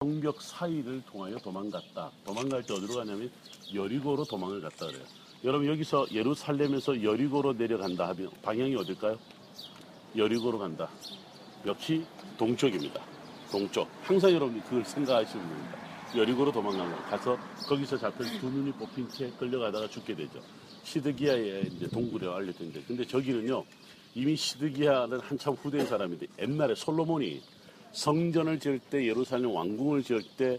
성벽 사이를 통하여 도망갔다. 도망갈 때 어디로 가냐면 여리고로 도망을 갔다 그래요. 여러분 여기서 예루살렘에서 여리고로 내려간다 하면 방향이 어딜까요? 여리고로 간다. 역시 동쪽입니다. 동쪽. 항상 여러분이 그걸 생각하시면 됩니다. 여리고로 도망가면 가서 거기서 잡혀서 두 눈이 뽑힌 채 끌려가다가 죽게 되죠. 시드기야의 이제 동굴에 알려진데 근데 저기는요 이미 시드기야는 한참 후대인 사람인데 옛날에 솔로몬이 성전을 지을 때 예루살렘 왕궁을 지을 때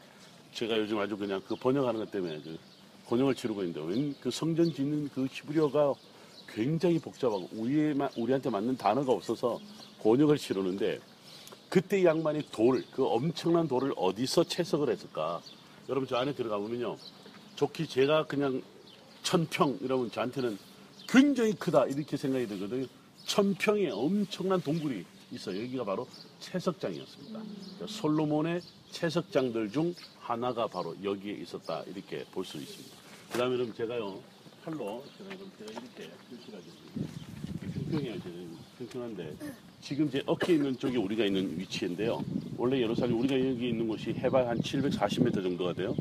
제가 요즘 아주 그냥 그 번역하는 것 때문에 그 번역을 치르고 있는데 웬그 성전 짓는 그 히브리어가 굉장히 복잡하고 우리의, 우리한테 맞는 단어가 없어서 번역을 치르는데 그때 이 양반이 돌, 그 엄청난 돌을 어디서 채석을 했을까? 여러분 저 안에 들어가 보면요. 좋게 제가 그냥 천평 이러면 저한테는 굉장히 크다 이렇게 생각이 들거든요. 천평의 엄청난 동굴이 있어요. 여기가 바로 채석장이었습니다. 그러니까 솔로몬의 채석장들 중 하나가 바로 여기에 있었다 이렇게 볼 수 있습니다. 그 다음에 그럼 제가요 팔로 제가 이렇게 표시하겠습니다. 평평해요. 저는 평평한데 지금 제 어깨 있는 쪽이 우리가 있는 위치인데요. 원래 예루살렘 우리가 여기 있는 곳이 해발 한 740m 정도가 돼요.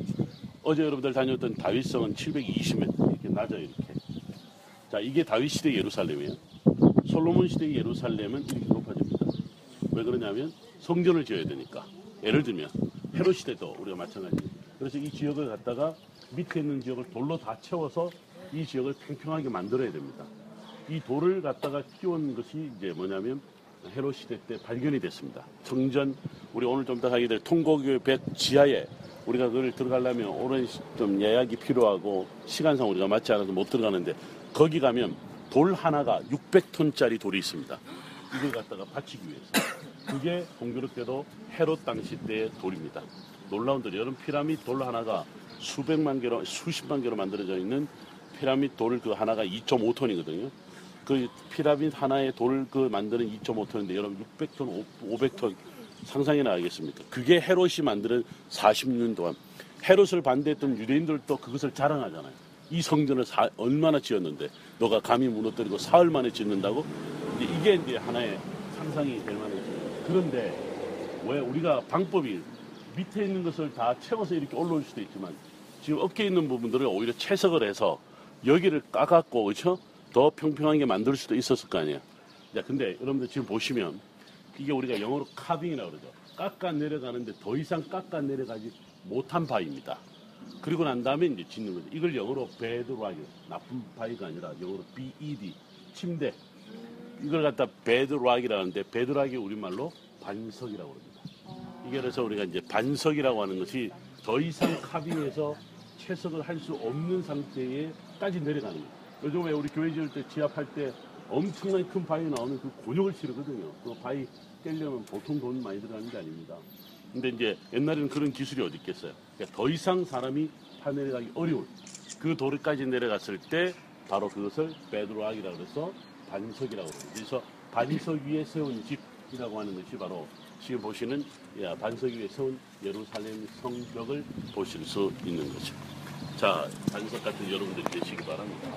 어제 여러분들 다녔던 다윗성은 720m 이렇게 낮아요 이렇게. 자 이게 다윗 시대 예루살렘이에요. 솔로몬 시대 예루살렘은. 왜 그러냐면 성전을 지어야 되니까. 예를 들면 헤롯 시대도 우리가 마찬가지. 그래서 이 지역을 갖다가 밑에 있는 지역을 돌로 다 채워서 이 지역을 평평하게 만들어야 됩니다. 이 돌을 갖다가 키운 것이 이제 뭐냐면 헤롯 시대 때 발견이 됐습니다. 성전 우리 오늘 좀더 하게 될 통곡교 백 지하에 우리가 그걸 들어가려면 오랜 시- 좀 예약이 필요하고 시간상 우리가 맞지 않아서 못 들어가는데 거기 가면 돌 하나가 600톤짜리 돌이 있습니다. 이걸 갖다가 받치기 위해서. 그게 공교롭게도 헤롯 당시 때의 돌입니다. 놀라운 돌이 여러분 피라미드 돌 하나가 수백만 개로 수십만 개로 만들어져 있는 피라미드 돌 그 하나가 2.5톤이거든요. 그 피라미드 하나의 돌 그 만드는 2.5톤인데 여러분 600톤, 500톤 상상이나 하겠습니까? 그게 헤롯이 만드는 40년 동안 헤롯을 반대했던 유대인들도 그것을 자랑하잖아요. 이 성전을 사- 얼마나 지었는데 너가 감히 무너뜨리고 사흘 만에 짓는다고? 이게 이제 하나의 상상이 될 만한 그런데 왜 우리가 방법이 밑에 있는 것을 다 채워서 이렇게 올라올 수도 있지만 지금 어깨에 있는 부분들을 오히려 채석을 해서 여기를 까갖고 그렇죠? 더 평평하게 만들 수도 있었을 거 아니에요. 자, 근데 여러분들 지금 보시면 이게 우리가 영어로 카빙이라고 그러죠. 깎아 내려가는데 더 이상 깎아 내려가지 못한 바위입니다. 그리고 난 다음에 이제 짓는 거죠. 이걸 영어로 bedrock이 bad 나쁜 바위가 아니라 영어로 BED 침대. 이걸 갖다 bedrock이라고 하는데 베드락이 우리말로 반석이라고 합니다. 이게 그래서 우리가 이제 반석이라고 하는 것이 더 이상 carving해서 채석을 할 수 없는 상태에까지 내려가는 거예요. 요즘에 우리 교회 지을 때 지하 팔 때 엄청나게 큰 바위 나오면 그 곤욕을 치르거든요. 그 바위 깰려면 보통 돈 많이 들어가는 게 아닙니다. 근데 이제 옛날에는 그런 기술이 어디 있겠어요. 그러니까 더 이상 사람이 파내려가기 어려운 그 돌까지 내려갔을 때 바로 그것을 베드락이라고 해서 반석이라고 합니다. 그래서 반석 위에 세운 집이라고 하는 것이 바로 지금 보시는 야, 반석 위에 세운 예루살렘 성벽을 보실 수 있는 거죠. 자, 반석 같은 여러분들이 되시기 바랍니다.